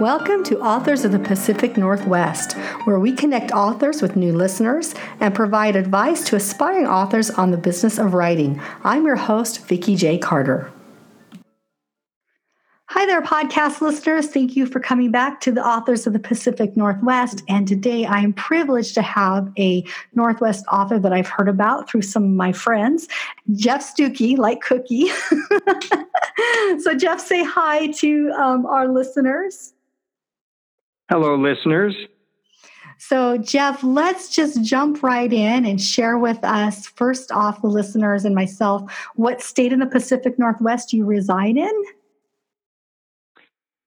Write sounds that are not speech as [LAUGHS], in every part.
Welcome to Authors of the Pacific Northwest, where we connect authors with new listeners and provide advice to aspiring authors on the business of writing. I'm your host, Vicki J. Carter. Hi there, podcast listeners. Thank you for coming back to the Authors of the Pacific Northwest. And today I am privileged to have a Northwest author that I've heard about through some of my friends, Jeff Stookey, like Cookie. [LAUGHS] so, Jeff, say hi to um, our listeners. Hello, listeners. So, Jeff, let's just jump right in and share with us, first off, the listeners and myself, what state in the Pacific Northwest you reside in?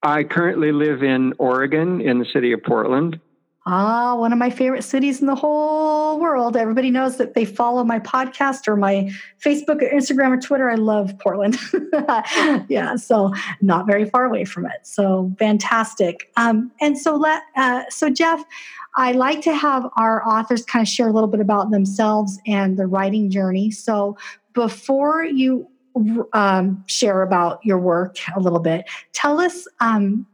I currently live in Oregon in the city of Portland. Ah, one of my favorite cities in the whole world. Everybody knows that they follow my podcast or my Facebook or Instagram or Twitter. I love Portland. [LAUGHS] yeah, so not very far away from it. So fantastic. Um, and so let uh, so Jeff, I like to have our authors kind of share a little bit about themselves and the writing journey. So before you um, share about your work a little bit. Tell us, um,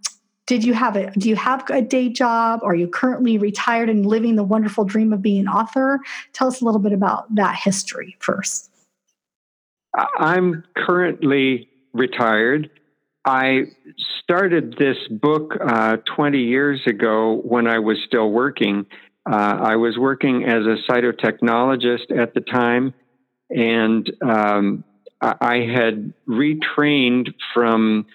did you have a do you have a day job? Are you currently retired and living the wonderful dream of being an author? Tell us a little bit about that history first. I'm currently retired. I started this book uh, 20 years ago when I was still working. Uh, I was working as a cytotechnologist at the time, and um, I had retrained from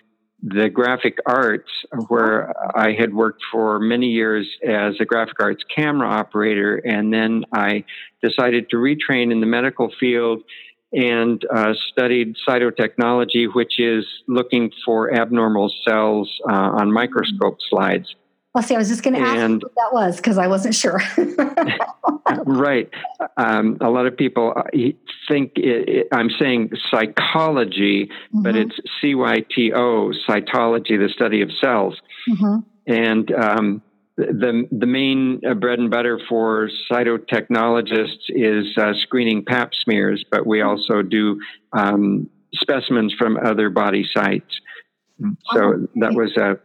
the graphic arts, where I had worked for many years as a graphic arts camera operator, and then I decided to retrain in the medical field and uh, studied cytotechnology, which is looking for abnormal cells uh, on microscope slides. Well, see, I was just going to ask and, what that was because I wasn't sure. [LAUGHS] right. Um, a lot of people uh, think it, it, I'm saying psychology, mm-hmm. but it's C Y T O, cytology, the study of cells. Mm-hmm. And um, the the main uh, bread and butter for cytotechnologists is uh, screening Pap smears, but we mm-hmm. also do um, specimens from other body sites. So oh, that was a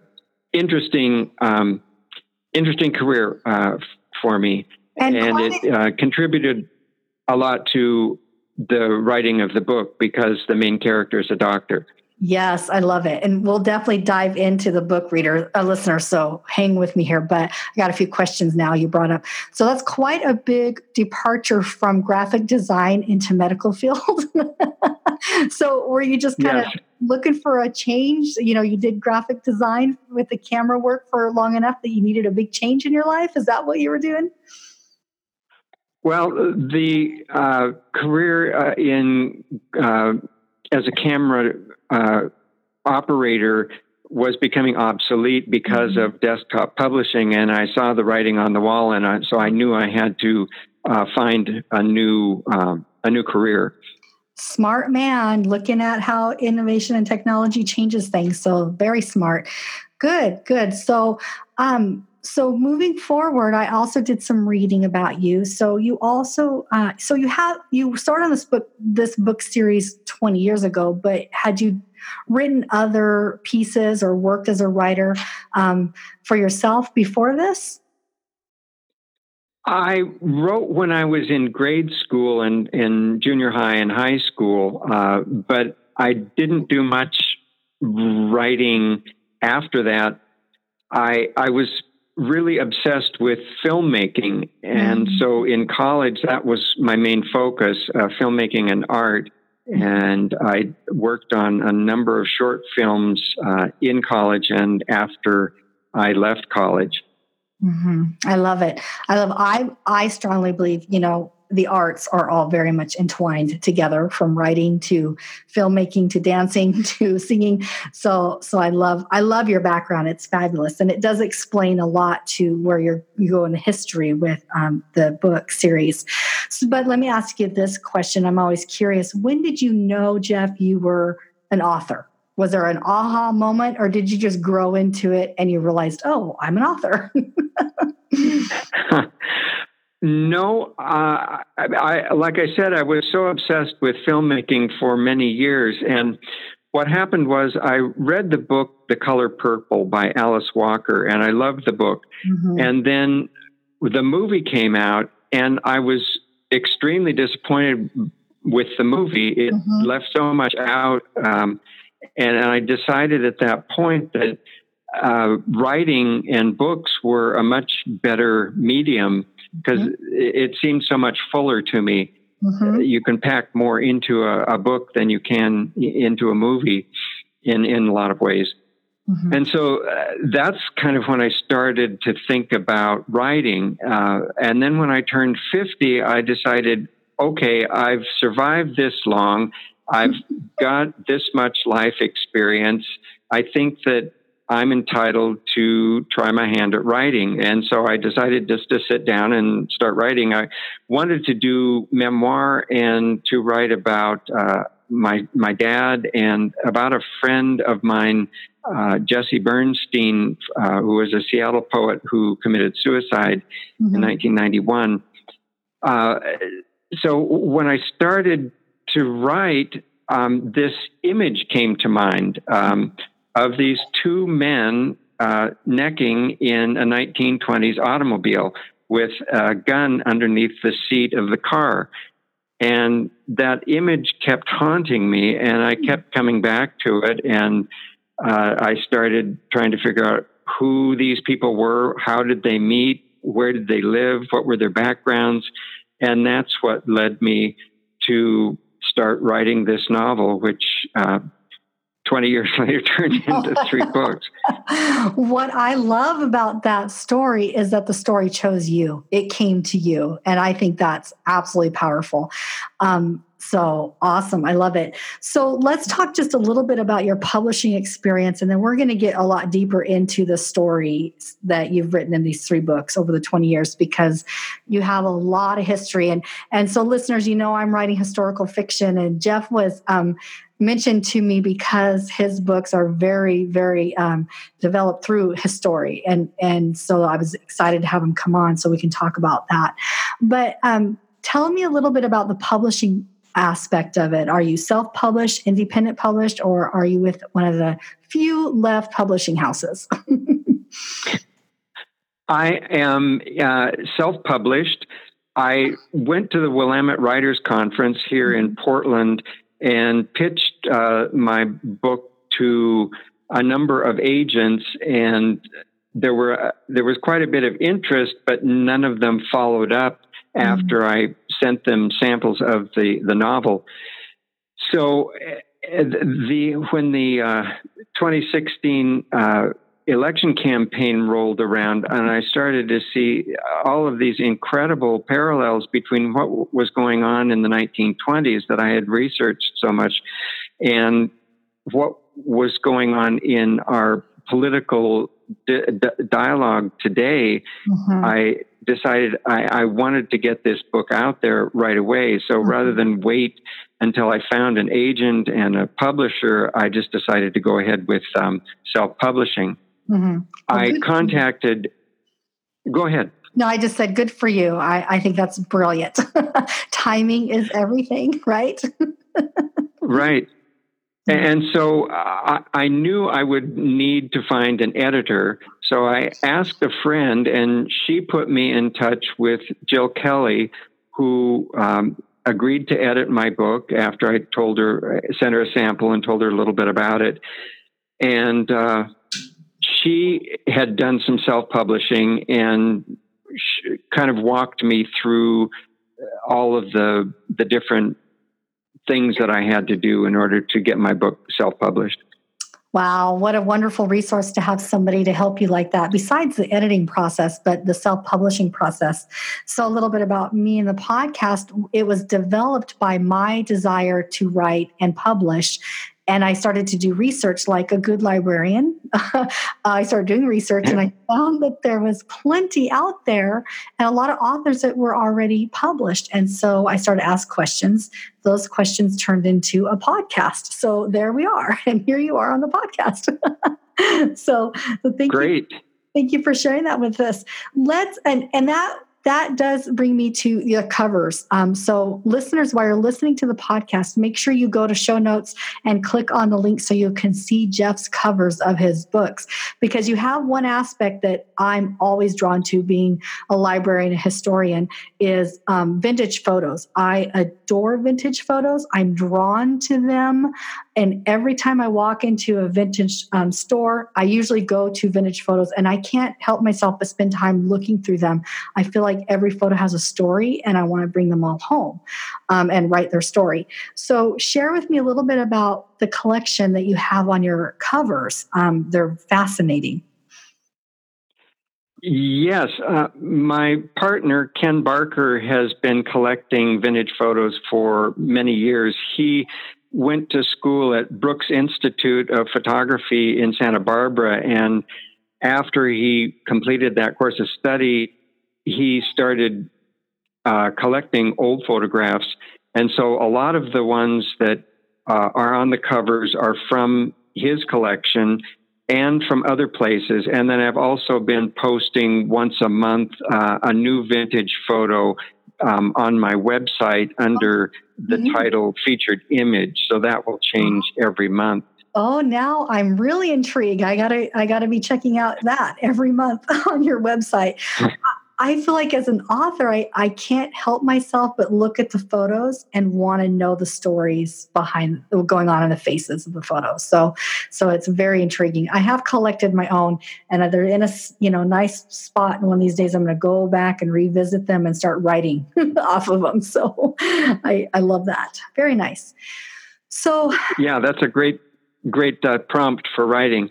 interesting, um, interesting career uh, for me, and, and it uh, contributed a lot to the writing of the book because the main character is a doctor. Yes, I love it. And we'll definitely dive into the book reader, a listener. So hang with me here. But I got a few questions now you brought up. So that's quite a big departure from graphic design into medical field. [LAUGHS] so were you just kind yes. of looking for a change? You know, you did graphic design with the camera work for long enough that you needed a big change in your life. Is that what you were doing? Well, the uh, career uh, in uh, as a camera uh, operator was becoming obsolete because mm-hmm. of desktop publishing, and I saw the writing on the wall, and I, so I knew I had to uh, find a new um, a new career. Smart man, looking at how innovation and technology changes things. So very smart. Good, good. So, um, so moving forward i also did some reading about you so you also uh, so you have you started on this book this book series 20 years ago but had you written other pieces or worked as a writer um, for yourself before this I wrote when I was in grade school and in junior high and high school, uh, but I didn't do much writing after that. I I was really obsessed with filmmaking. And mm-hmm. so in college, that was my main focus uh, filmmaking and art. And I worked on a number of short films uh, in college and after I left college. Mm-hmm. I love it. I love. I I strongly believe. You know, the arts are all very much entwined together from writing to filmmaking to dancing [LAUGHS] to singing so so i love i love your background it's fabulous and it does explain a lot to where you're you go in the history with um, the book series so, but let me ask you this question i'm always curious when did you know jeff you were an author was there an aha moment or did you just grow into it and you realized oh i'm an author [LAUGHS] No, uh, I, I, like I said, I was so obsessed with filmmaking for many years, and what happened was I read the book The Color Purple by Alice Walker, and I loved the book. Mm-hmm. And then the movie came out, and I was extremely disappointed with the movie. It mm-hmm. left so much out. Um, and I decided at that point that uh, writing and books were a much better medium because mm-hmm. it, it seemed so much fuller to me. Mm-hmm. You can pack more into a, a, book than you can into a movie in, in a lot of ways. Mm-hmm. And so uh, that's kind of when I started to think about writing. Uh, and then when I turned 50, I decided, okay, I've survived this long. I've got this much life experience. I think that I'm entitled to try my hand at writing. And so I decided just to sit down and start writing. I wanted to do memoir and to write about uh, my my dad and about a friend of mine, uh, Jesse Bernstein, uh, who was a Seattle poet who committed suicide mm-hmm. in 1991. Uh, so when I started to write, um, this image came to mind. Um, of these two men uh, necking in a 1920s automobile with a gun underneath the seat of the car. And that image kept haunting me, and I kept coming back to it. And uh, I started trying to figure out who these people were, how did they meet, where did they live, what were their backgrounds. And that's what led me to start writing this novel, which uh, 20 years [LAUGHS] later turned into three [LAUGHS] books. What I love about that story is that the story chose you, it came to you. And I think that's absolutely powerful. Um, so awesome. I love it. So let's talk just a little bit about your publishing experience, and then we're going to get a lot deeper into the stories that you've written in these three books over the 20 years because you have a lot of history. And, and so, listeners, you know, I'm writing historical fiction, and Jeff was um, mentioned to me because his books are very, very um, developed through history. And, and so I was excited to have him come on so we can talk about that. But um, tell me a little bit about the publishing aspect of it. Are you self published, independent published, or are you with one of the few left publishing houses? [LAUGHS] I am uh, self published. I went to the Willamette Writers Conference here in mm-hmm. Portland and pitched uh, my book to a number of agents, and there were uh, there was quite a bit of interest, but none of them followed up after mm-hmm. I sent them samples of the the novel. So uh, the when the uh, 2016 uh, election campaign rolled around, and I started to see all of these incredible parallels between what was going on in the 1920s that I had researched so much, and what was going on in our political di- dialogue today. Mm-hmm. I decided I, I, wanted to get this book out there right away. So mm-hmm. rather than wait until I found an agent and a publisher, I just decided to go ahead with um, self publishing. Mm-hmm. I contacted, go ahead. No, I just said good for you. I, I think that's brilliant. [LAUGHS] Timing is everything, [LAUGHS] right? [LAUGHS] right. And so I, I, knew I would need to find an editor. So I asked a friend, and she put me in touch with Jill Kelly, who um, agreed to edit my book after I told her, sent her a sample and told her a little bit about it. And uh, she had done some self publishing and kind of walked me through all of the the different things that I had to do in order to get my book self published. Wow, what a wonderful resource to have somebody to help you like that, besides the editing process, but the self publishing process. So, a little bit about me and the podcast. It was developed by my desire to write and publish and I started to do research like a good librarian. [LAUGHS] I started doing research and I [CLEARS THROAT] found that there was plenty out there and a lot of authors that were already published. And so I started to ask questions. Those questions turned into a podcast. So there we are. [LAUGHS] And here you are on the podcast. [LAUGHS] so, so thank Great. you. Thank you for sharing that with us. Let's and and that that does bring me to the covers. Um, so, listeners, while you're listening to the podcast, make sure you go to show notes and click on the link so you can see Jeff's covers of his books. Because you have one aspect that I'm always drawn to, being a librarian, a historian, is um, vintage photos. I adore vintage photos. I'm drawn to them. And every time I walk into a vintage um, store, I usually go to vintage photos and I can't help myself but spend time looking through them. I feel like every photo has a story and I want to bring them all home um, and write their story. So, share with me a little bit about the collection that you have on your covers. Um, they're fascinating. Yes, uh, my partner Ken Barker has been collecting vintage photos for many years. He went to school at Brooks Institute of Photography in Santa Barbara. And after he completed that course of study, he started uh, collecting old photographs. And so a lot of the ones that uh, are on the covers are from his collection and from other places. And then I've also been posting once a month uh, a new vintage photo um, on my website under the mm-hmm. title featured image. So that will change every month. Oh, now I'm really intrigued. I gotta, I gotta be checking out that every month [LAUGHS] on your website. [LAUGHS] I feel like as an author, I, I can't help myself but look at the photos and want to know the stories behind going on in the faces of the photos. So, so it's very intriguing. I have collected my own, and they're in a you know nice spot. And one of these days, I'm going to go back and revisit them and start writing [LAUGHS] off of them. So, [LAUGHS] I I love that. Very nice. So, yeah, that's a great great uh, prompt for writing.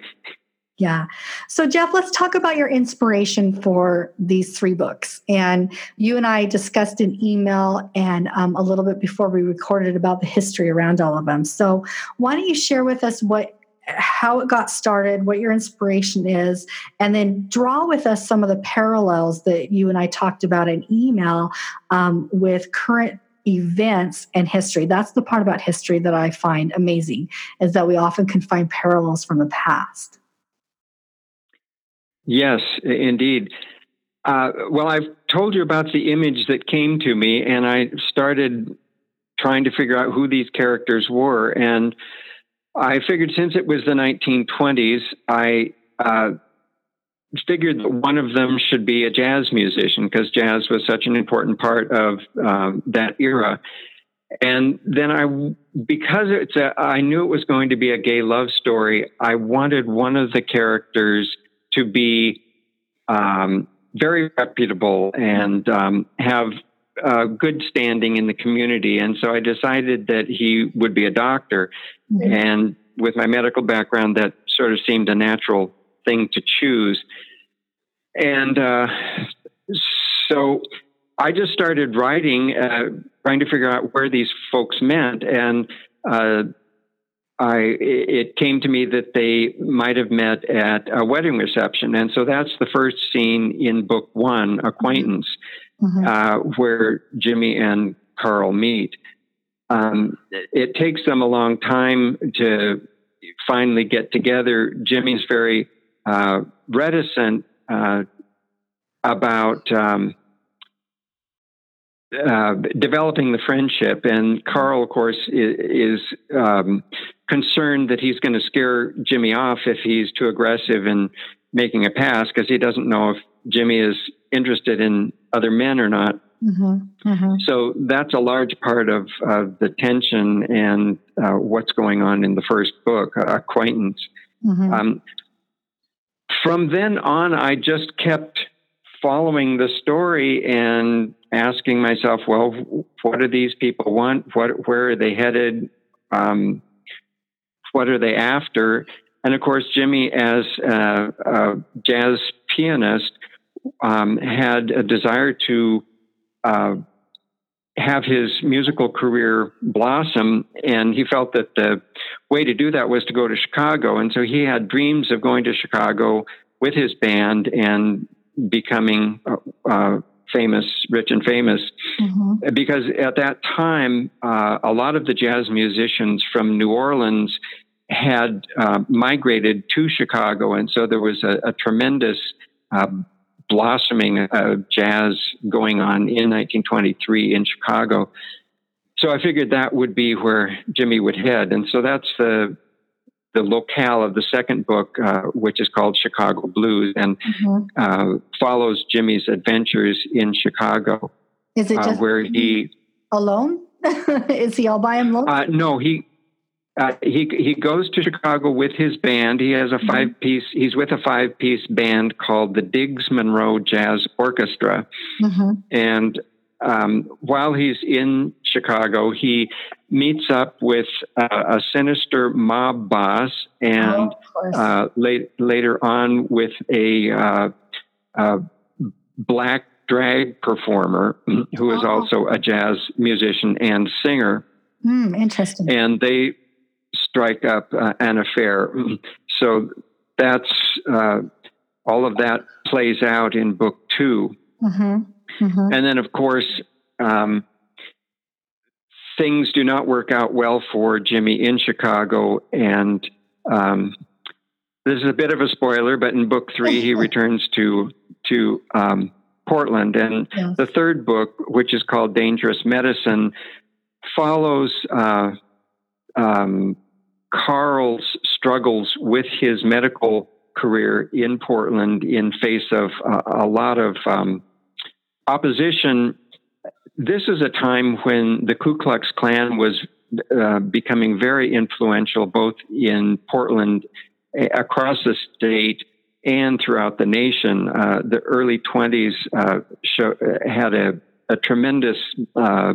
Yeah. So, Jeff, let's talk about your inspiration for these three books. And you and I discussed in email and um, a little bit before we recorded about the history around all of them. So, why don't you share with us what how it got started, what your inspiration is, and then draw with us some of the parallels that you and I talked about in email um, with current events and history. That's the part about history that I find amazing, is that we often can find parallels from the past. Yes, indeed. Uh, well, I've told you about the image that came to me, and I started trying to figure out who these characters were. And I figured since it was the 1920s, I uh, figured that one of them should be a jazz musician because jazz was such an important part of um, that era. And then I, because it's a, I knew it was going to be a gay love story, I wanted one of the characters to be um, very reputable and um, have a good standing in the community. And so I decided that he would be a doctor. Mm-hmm. And with my medical background, that sort of seemed a natural thing to choose. And uh, so I just started writing, uh, trying to figure out where these folks meant. And uh, I, it came to me that they might have met at a wedding reception. And so that's the first scene in book one, Acquaintance, mm-hmm. uh, where Jimmy and Carl meet. Um, it takes them a long time to finally get together. Jimmy's very uh, reticent uh, about um, uh, developing the friendship. And Carl, of course, is, is um, concerned that he's going to scare Jimmy off if he's too aggressive in making a pass because he doesn't know if Jimmy is interested in other men or not. Mm-hmm, mm-hmm. So that's a large part of, of the tension and uh, what's going on in the first book, uh, Acquaintance. Mm-hmm. Um, from then on, I just kept following the story and asking myself, well, what do these people want? What, where are they headed? Um, what are they after? And of course, Jimmy, as a, a jazz pianist, um, had a desire to uh, have his musical career blossom, and he felt that the way to do that was to go to Chicago. And so he had dreams of going to Chicago with his band and becoming uh, uh, famous, rich and famous, mm-hmm. because at that time, uh, a lot of the jazz musicians from New Orleans had uh, migrated to Chicago, and so there was a, a tremendous uh, blossoming of jazz going on in 1923 in Chicago. So I figured that would be where Jimmy would head, and so that's the the locale of the second book, uh, which is called Chicago Blues, and mm-hmm. uh, follows Jimmy's adventures in Chicago. Is it uh, just where he alone? [LAUGHS] is he all by himself? Uh, no, he uh, he he goes to Chicago with his band. He has a mm-hmm. five piece. He's with a five piece band called the Diggs Monroe Jazz Orchestra, mm-hmm. and um, while he's in Chicago, he meets up with uh, a sinister mob boss, and oh, uh, late, later on with a, uh, a black drag performer who is oh. also a jazz musician and singer. Mm, interesting. And they strike up uh, an affair. So that's uh, all of that plays out in book 2 mm-hmm. Mm-hmm. And then, of course, um, things do not work out well for Jimmy in Chicago. And um, this is a bit of a spoiler, but in book three, he [LAUGHS] returns to to um, Portland. And yes. the third book, which is called Dangerous Medicine, follows uh, um, Carl's struggles with his medical career in Portland in face of a lot of um, opposition. This is a time when the Ku Klux Klan was uh, becoming very influential both in Portland, across the state, and throughout the nation. Uh, the early 20s uh, show, had a, a tremendous uh,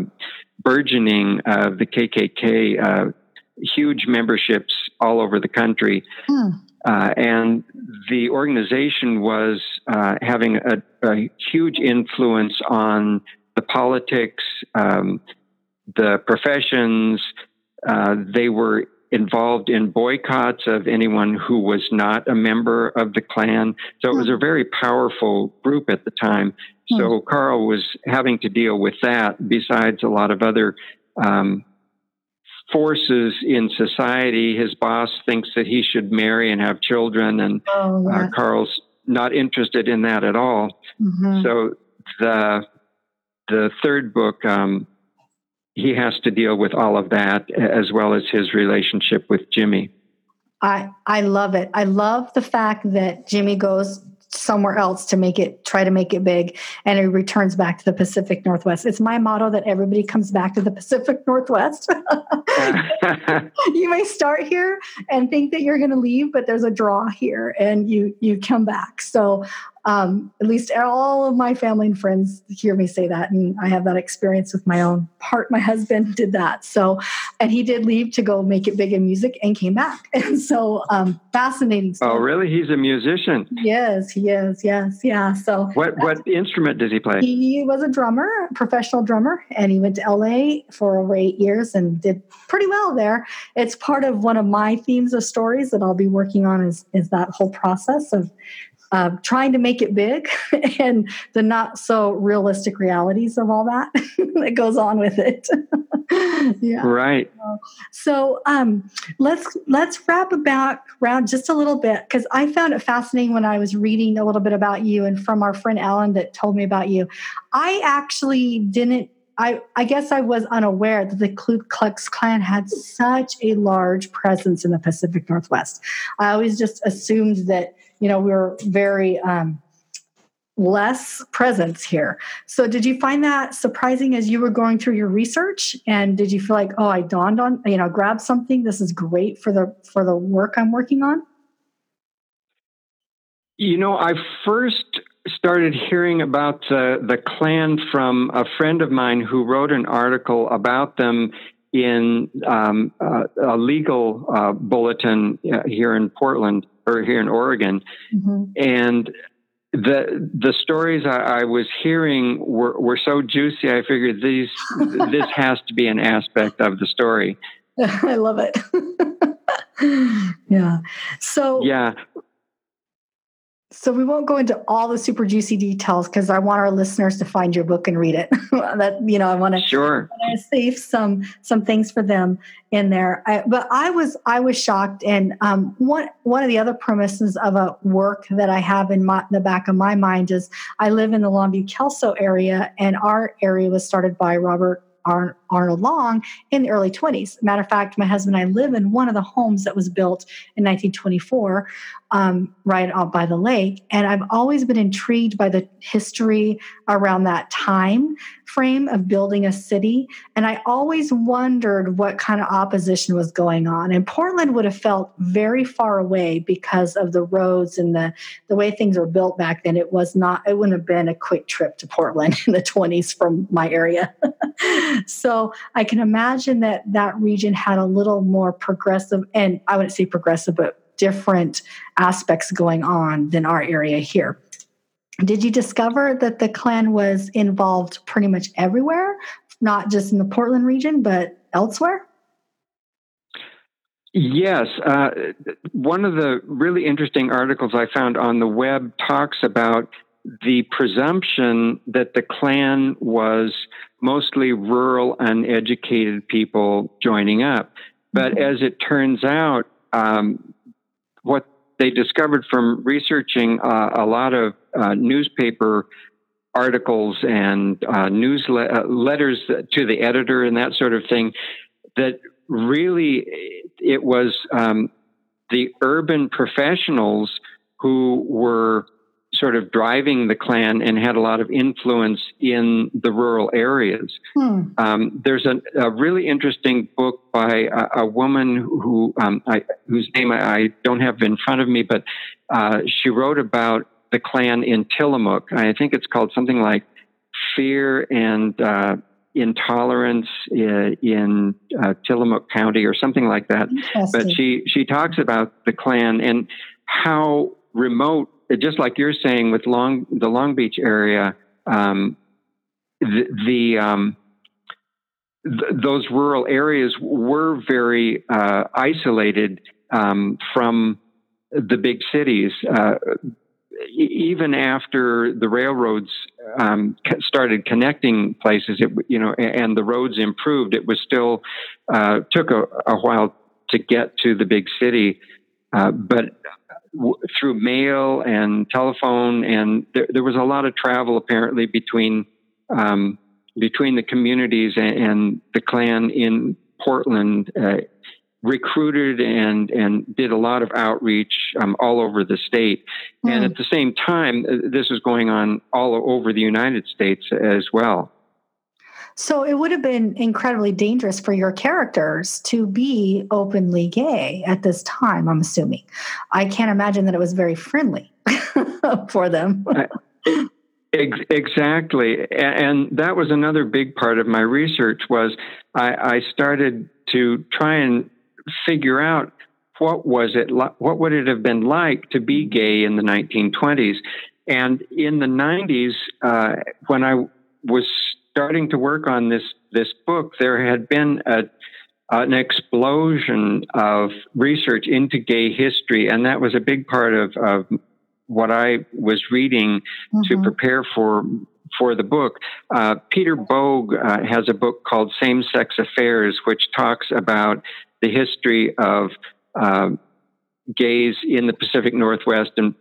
burgeoning of the KKK, huge memberships all over the country. Hmm. Uh, and the organization was uh, having a, a, huge influence on the politics, um, the professions. Uh, they were involved in boycotts of anyone who was not a member of the Klan. So it was a very powerful group at the time. So hmm. Carl was having to deal with that, besides a lot of other um, forces in society. His boss thinks that he should marry and have children, and oh, uh, Carl's not interested in that at all. Mm-hmm. So the the third book, um, he has to deal with all of that as well as his relationship with Jimmy. I I love it. I love the fact that Jimmy goes somewhere else to make it try to make it big and it returns back to the pacific northwest. It's my motto that everybody comes back to the pacific northwest. [LAUGHS] You may start here and think that you're going to leave but there's a draw here and you you come back. So um, at least all of my family and friends hear me say that and i have that experience with my own part. My husband [LAUGHS] did that. So and he did leave to go make it big in music and came back. [LAUGHS] And so um, fascinating stuff. oh really? He's a musician. Yes he is. Yes yeah. So what what instrument does he play? He was a drummer professional drummer and he went to la for over eight years and did pretty well there. It's part of one of my themes of stories that i'll be working on is is that whole process of uh, trying to make it big [LAUGHS] and the not so realistic realities of all that [LAUGHS] that goes on with it. [LAUGHS] yeah. Right. So um, let's let's wrap about around just a little bit because I found it fascinating when I was reading a little bit about you and from our friend Alan that told me about you. I actually didn't I, I, guess I was unaware that the Ku Klux Klan had such a large presence in the Pacific Northwest. I always just assumed that you know, we were very um, less presence here. So, did you find that surprising as you were going through your research? And did you feel like, oh, I dawned on, you know, grab something. This is great for the for the work I'm working on. You know, I first started hearing about uh, the Klan from a friend of mine who wrote an article about them in um, uh, a legal uh, bulletin uh, here in Portland or here in Oregon, mm-hmm. and the the stories I, I, was hearing were, were so juicy. I figured these [LAUGHS] this has to be an aspect of the story. [LAUGHS] I love it. [LAUGHS] yeah. So yeah. So we won't go into all the super juicy details because I want our listeners to find your book and read it. [LAUGHS] that you know, I want to sure save some some things for them in there. I, but I was I was shocked, and um, one one of the other premises of a work that I have in my, the back of my mind is I live in the Longview Kelso area, and our area was started by Robert Arnold Long in the early 20s. Matter of fact, my husband and I live in one of the homes that was built in 1924, um, right out by the lake. And I've always been intrigued by the history around that time frame of building a city. And I always wondered what kind of opposition was going on. And Portland would have felt very far away because of the roads and the, the way things were built back then. It was not, it wouldn't have been a quick trip to Portland [LAUGHS] in the 20s from my area. [LAUGHS] so I can imagine that that region had a little more progressive, and I wouldn't say progressive, but different aspects going on than our area here. Did you discover that the Klan was involved pretty much everywhere, not just in the Portland region, but elsewhere? Yes. Uh, one of the really interesting articles I found on the web talks about the presumption that the Klan was mostly rural, uneducated people joining up. But mm-hmm. as it turns out, um, what they discovered from researching uh, a lot of uh, newspaper articles and uh, newsletters uh, to the editor and that sort of thing that really it was um, the urban professionals who were sort of driving the Klan and had a lot of influence in the rural areas. Hmm. Um, there's a, a, really interesting book by a, a woman who um, I, whose name I, I, don't have in front of me, but uh, she wrote about the Klan in Tillamook. I think it's called something like Fear and uh, Intolerance in, in uh, Tillamook County or something like that. But she she talks about the Klan and how remote just like you're saying with Long the Long Beach area, um, the, the um, th- those rural areas were very uh, isolated um, from the big cities. Uh, even after the railroads um, started connecting places, it, you know, and the roads improved, it was still uh, took a, a, while to get to the big city. Uh, but through mail and telephone, and there, there, was a lot of travel apparently between um, between the communities and, and, the Klan in Portland. Uh, recruited and and did a lot of outreach um, all over the state, mm. and at the same time, uh, this was going on all over the United States as well. So it would have been incredibly dangerous for your characters to be openly gay at this time, I'm assuming. I can't imagine that it was very friendly [LAUGHS] for them. exactly. And that was another big part of my research was I, I started to try and figure out what was it what would it have been like to be gay in the 1920s and in the 90s uh, when i was starting to work on this this book, there had been a an explosion of research into gay history, and that was a big part of, of what I was reading mm-hmm. to prepare for for the book. Uh, Peter Boag uh, has a book called Same Sex Affairs, which talks about the history of uh, gays in the Pacific Northwest and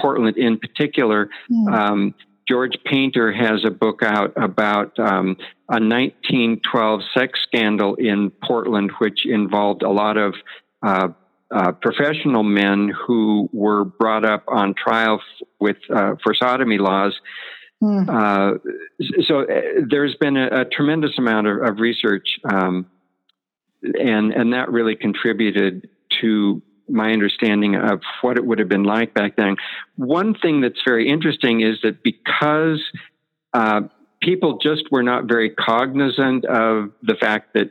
Portland in particular. Mm. Um, George Painter has a book out about um, a 1912 sex scandal in Portland, which involved a lot of uh, uh, professional men who were brought up on trial f- with uh, for sodomy laws. Mm. so uh, there's been a, a tremendous amount of, of research, um, and and that really contributed to my understanding of what it would have been like back then. One thing that's very interesting is that because uh, people just were not very cognizant of the fact that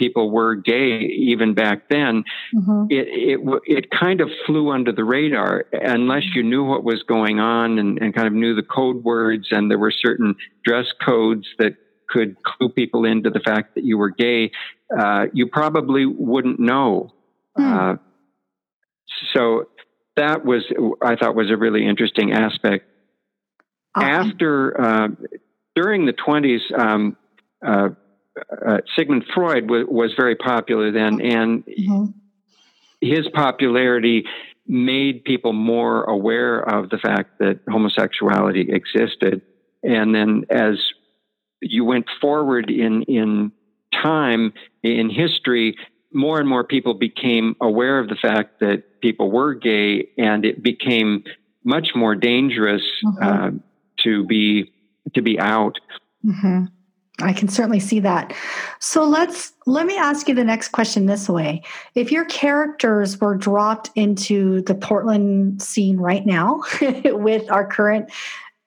people were gay even back then, mm-hmm. it, it, it kind of flew under the radar unless you knew what was going on and, and kind of knew the code words and there were certain dress codes that could clue people into the fact that you were gay. Uh, you probably wouldn't know. Hmm. Uh, so that was I thought was a really interesting aspect. After uh, during the twenties, um, uh, uh, Sigmund Freud w- was very popular then, and mm-hmm. his popularity made people more aware of the fact that homosexuality existed. And then as you went forward in in time in history, more and more people became aware of the fact that people were gay, and it became much more dangerous mm-hmm. uh, to be to be out. Mm-hmm. I can certainly see that. So let's let me ask you the next question this way. If your characters were dropped into the Portland scene right now [LAUGHS] with our current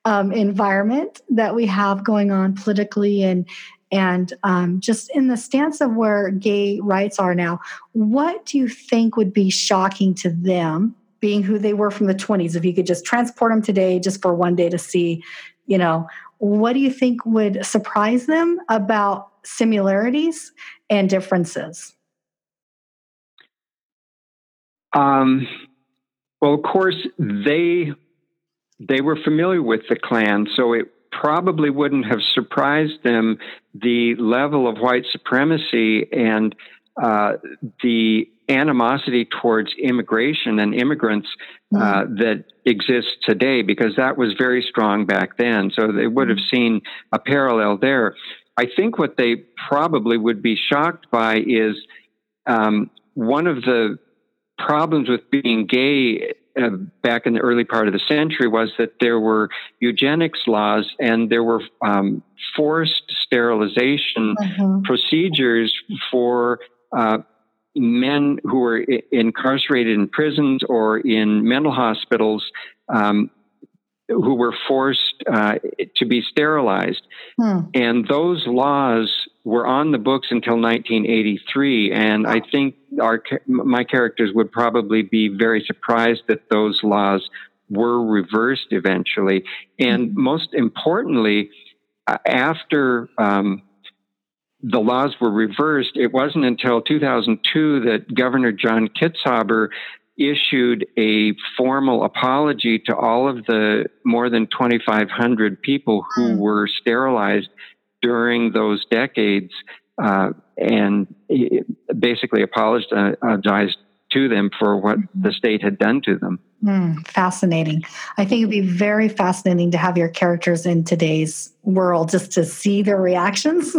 um, environment that we have going on politically and and um, just in the stance of where gay rights are now, what do you think would be shocking to them, being who they were from the 20s? If you could just transport them today just for one day to see, you know, what do you think would surprise them about similarities and differences? Um, well, of course, they they were familiar with the Klan, so it probably wouldn't have surprised them the level of white supremacy and uh, the animosity towards immigration and immigrants uh, mm-hmm. that exists today, because that was very strong back then. So they would have mm-hmm. seen a parallel there. I think what they probably would be shocked by is um, one of the problems with being gay uh, back in the early part of the century was that there were eugenics laws and there were um, forced sterilization uh-huh. procedures for uh, men who were I- incarcerated in prisons or in mental hospitals um, who were forced uh, to be sterilized. Hmm. And those laws were on the books until 1983. And I think our my characters would probably be very surprised that those laws were reversed eventually. And hmm. most importantly, after um, the laws were reversed, it wasn't until 2002 that Governor John Kitzhaber issued a formal apology to all of the more than 2,500 people who mm. were sterilized during those decades uh, and basically apologized to them for what the state had done to them. Mm, fascinating. I think it'd be very fascinating to have your characters in today's world just to see their reactions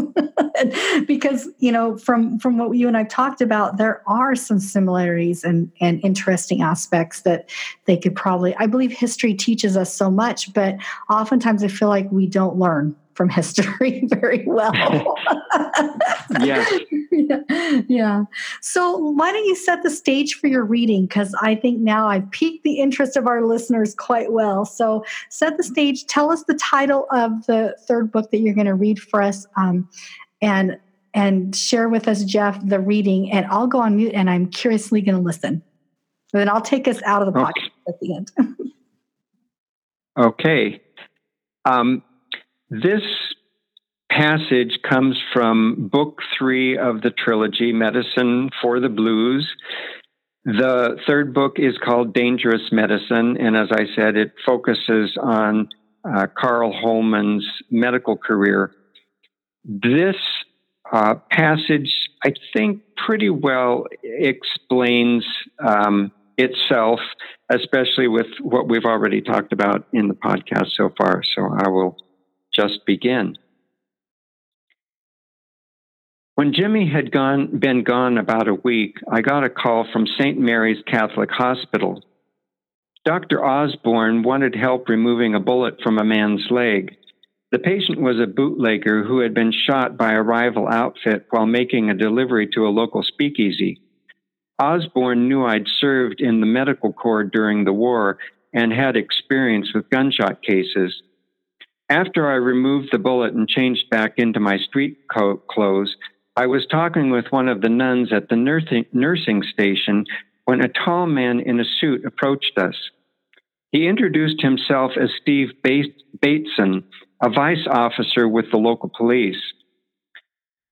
[LAUGHS] because you know from from what you and I've talked about there are some similarities and and interesting aspects that they could probably I believe history teaches us so much but oftentimes I feel like we don't learn from history [LAUGHS] very well. yes. [LAUGHS] yeah. [LAUGHS] yeah. So why don't you set the stage for your reading? Because I think now I've piqued the interest of our listeners quite well. So set the stage. Tell us the title of the third book that you're going to read for us, um, and and share with us, Jeff, the reading. And I'll go on mute, and I'm curiously going to listen. And then I'll take us out of the podcast okay. at the end. okay. Um, this passage comes from book three of the trilogy, Medicine for the Blues. The third book is called Dangerous Medicine, and as I said, it focuses on uh, Carl Holman's medical career. This uh, passage, I think, pretty well explains um, itself, especially with what we've already talked about in the podcast so far. So I will just begin. When Jimmy had gone, been gone about a week, I got a call from St. Mary's Catholic Hospital. Dr. Osborne wanted help removing a bullet from a man's leg. The patient was a bootlegger who had been shot by a rival outfit while making a delivery to a local speakeasy. Osborne knew I'd served in the medical corps during the war and had experience with gunshot cases. After I removed the bullet and changed back into my street clothes, I was talking with one of the nuns at the nursing, nursing station when a tall man in a suit approached us. He introduced himself as Steve Bateson, a vice officer with the local police.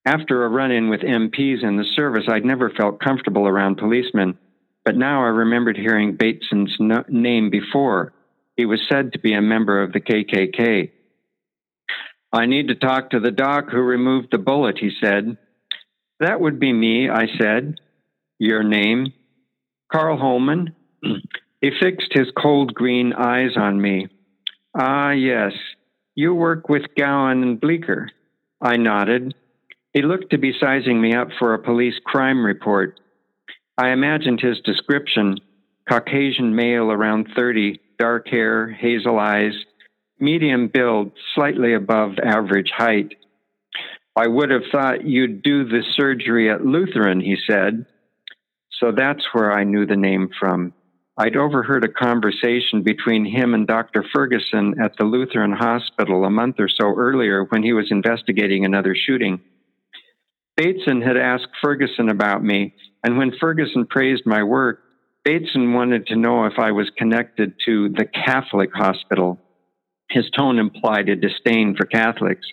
After a run in with MPs in the service, I'd never felt comfortable around policemen. but now I remembered hearing Bateson's no- name before. He was said to be a member of the KKK. I need to talk to the doc who removed the bullet, he said. That would be me, I said. Your name? Carl Holman. [CLEARS THROAT] he fixed his cold green eyes on me. Ah, yes. You work with Gowan and Bleecker. I nodded. He looked to be sizing me up for a police crime report. I imagined his description Caucasian male around 30, dark hair, hazel eyes, medium build, slightly above average height. I would have thought you'd do the surgery at Lutheran, he said. So that's where I knew the name from. I'd overheard a conversation between him and Dr. Ferguson at the Lutheran Hospital a month or so earlier when he was investigating another shooting. Bateson had asked Ferguson about me, and when Ferguson praised my work, Bateson wanted to know if I was connected to the Catholic hospital. His tone implied a disdain for Catholics.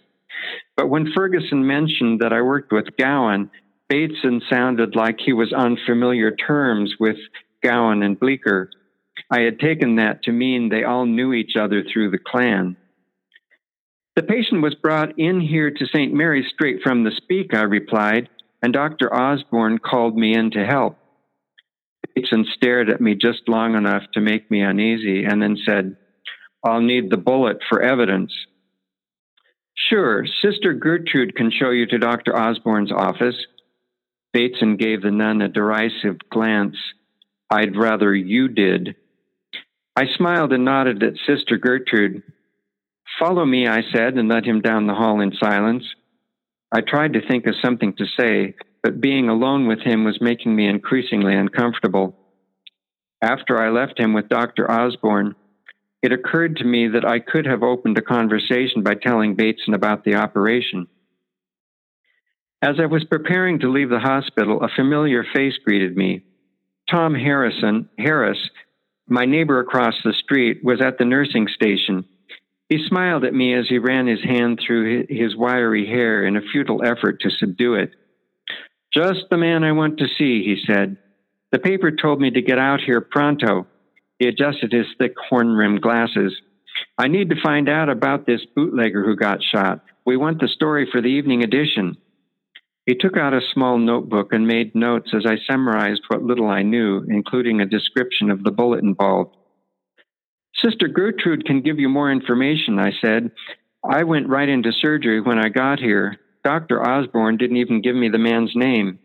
But when Ferguson mentioned that I worked with Gowan, Bateson sounded like he was on familiar terms with Gowan and Bleecker. I had taken that to mean they all knew each other through the Klan. The patient was brought in here to St. Mary's straight from the speak, I replied, and Dr. Osborne called me in to help. Bateson stared at me just long enough to make me uneasy and then said, I'll need the bullet for evidence. Sure, Sister Gertrude can show you to Dr. Osborne's office. Bateson gave the nun a derisive glance. I'd rather you did. I smiled and nodded at Sister Gertrude. Follow me, I said, and led him down the hall in silence. I tried to think of something to say, but being alone with him was making me increasingly uncomfortable. After I left him with Dr. Osborne, it occurred to me that I could have opened a conversation by telling Bateson about the operation. As I was preparing to leave the hospital, a familiar face greeted me. Tom Harrison, Harris, my neighbor across the street, was at the nursing station. He smiled at me as he ran his hand through his wiry hair in a futile effort to subdue it. Just the man I want to see, he said. The paper told me to get out here pronto. He adjusted his thick horn rimmed glasses. I need to find out about this bootlegger who got shot. We want the story for the evening edition. He took out a small notebook and made notes as I summarized what little I knew, including a description of the bullet involved. Sister Gertrude can give you more information, I said. I went right into surgery when I got here. Dr. Osborne didn't even give me the man's name.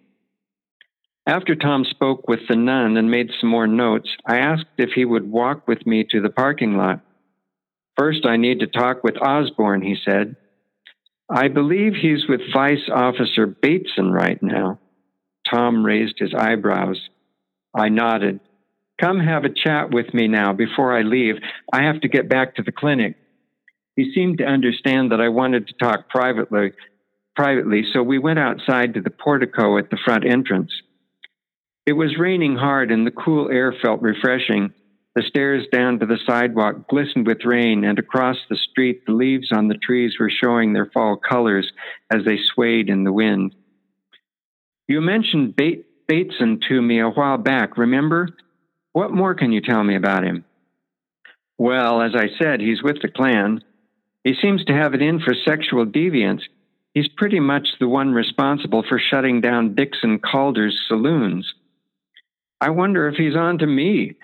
After Tom spoke with the nun and made some more notes, I asked if he would walk with me to the parking lot. First, I need to talk with Osborne, he said. I believe he's with Vice Officer Bateson right now. Tom raised his eyebrows. I nodded. Come have a chat with me now before I leave. I have to get back to the clinic. He seemed to understand that I wanted to talk privately, privately, so we went outside to the portico at the front entrance. It was raining hard and the cool air felt refreshing. The stairs down to the sidewalk glistened with rain, and across the street, the leaves on the trees were showing their fall colors as they swayed in the wind. You mentioned Bateson to me a while back, remember? What more can you tell me about him? Well, as I said, he's with the Klan. He seems to have it in for sexual deviance. He's pretty much the one responsible for shutting down Dixon Calder's saloons. I wonder if he's on to me.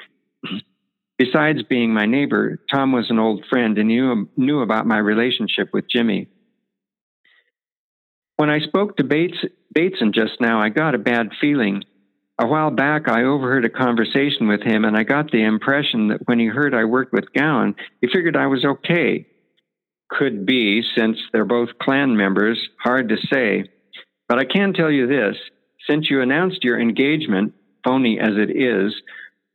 Besides being my neighbor, Tom was an old friend and knew, knew about my relationship with Jimmy. When I spoke to Bates, Bateson just now, I got a bad feeling. A while back, I overheard a conversation with him, and I got the impression that when he heard I worked with Gowan, he figured I was okay. Could be, since they're both Klan members, hard to say. But I can tell you this since you announced your engagement, phony as it is,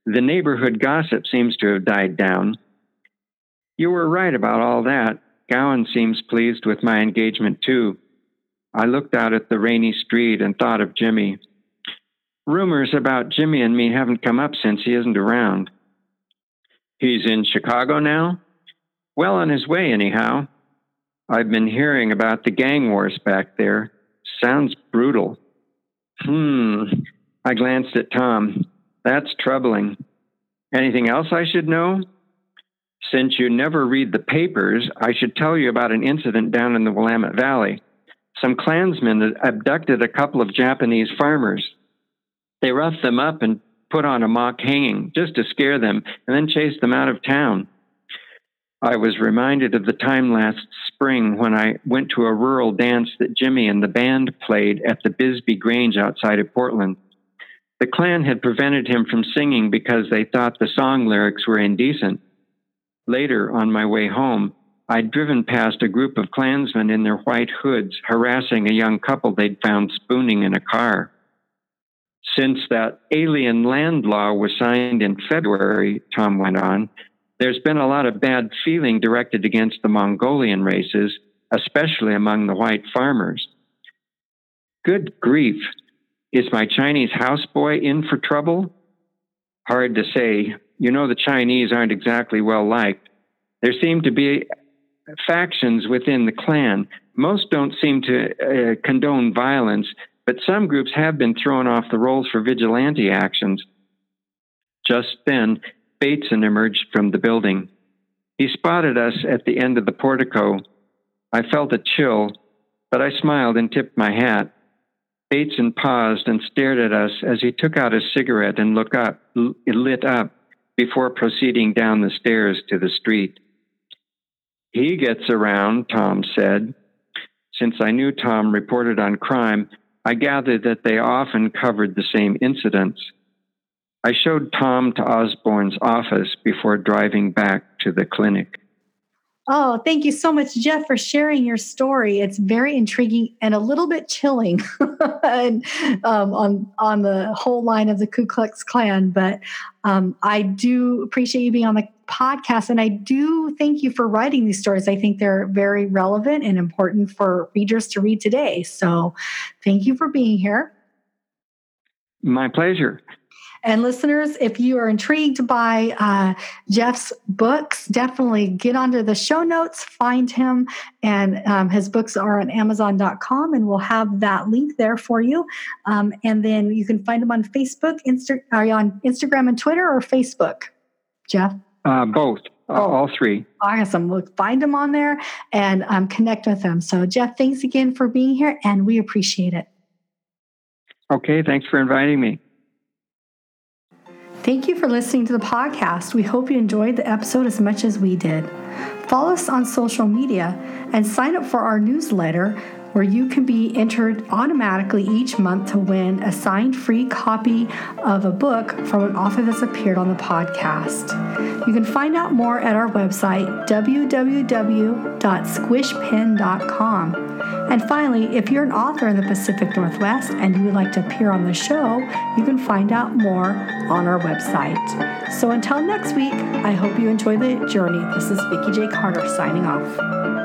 the neighborhood gossip seems to have died down. You were right about all that. Gowan seems pleased with my engagement, too. I looked out at the rainy street and thought of Jimmy. Rumors about Jimmy and me haven't come up since he isn't around. He's in Chicago now? Well, on his way, anyhow. I've been hearing about the gang wars back there. Sounds brutal. Hmm, I glanced at Tom. That's troubling. Anything else I should know? Since you never read the papers, I should tell you about an incident down in the Willamette Valley. Some Klansmen abducted a couple of Japanese farmers. They roughed them up and put on a mock hanging just to scare them and then chased them out of town. I was reminded of the time last spring when I went to a rural dance that Jimmy and the band played at the Bisbee Grange outside of Portland. The Klan had prevented him from singing because they thought the song lyrics were indecent. Later, on my way home, I'd driven past a group of Klansmen in their white hoods harassing a young couple they'd found spooning in a car. Since that alien land law was signed in February, Tom went on, there's been a lot of bad feeling directed against the Mongolian races, especially among the white farmers. Good grief. Is my Chinese houseboy in for trouble? Hard to say. You know, the Chinese aren't exactly well liked. There seem to be factions within the Klan. Most don't seem to uh, condone violence, but some groups have been thrown off the rolls for vigilante actions. Just then, Bateson emerged from the building. He spotted us at the end of the portico. I felt a chill, but I smiled and tipped my hat. Bateson paused and stared at us as he took out a cigarette and looked up, lit up before proceeding down the stairs to the street. He gets around, Tom said. Since I knew Tom reported on crime, I gathered that they often covered the same incidents. I showed Tom to Osborne's office before driving back to the clinic. Oh, thank you so much, Jeff, for sharing your story. It's very intriguing and a little bit chilling [LAUGHS] and, um, on on the whole line of the Ku Klux Klan. But um, I do appreciate you being on the podcast, and I do thank you for writing these stories. I think they're very relevant and important for readers to read today. So, thank you for being here. My pleasure. And listeners, if you are intrigued by uh, Jeff's books, definitely get onto the show notes, find him, and um, his books are on Amazon.com, and we'll have that link there for you. Um, and then you can find him on Facebook, Insta- are you on Instagram and Twitter, or Facebook, Jeff? Uh, both. Uh, oh, all three. Awesome. We'll find them on there and um, connect with them. So, Jeff, thanks again for being here, and we appreciate it. Okay. Thanks for inviting me. Thank you for listening to the podcast. We hope you enjoyed the episode as much as we did. Follow us on social media and sign up for our newsletter where you can be entered automatically each month to win a signed free copy of a book from an author that's appeared on the podcast. You can find out more at our website, www.squishpen.com. And finally, if you're an author in the Pacific Northwest and you would like to appear on the show, you can find out more on our website. So until next week, I hope you enjoy the journey. This is Vicki J. Carter signing off.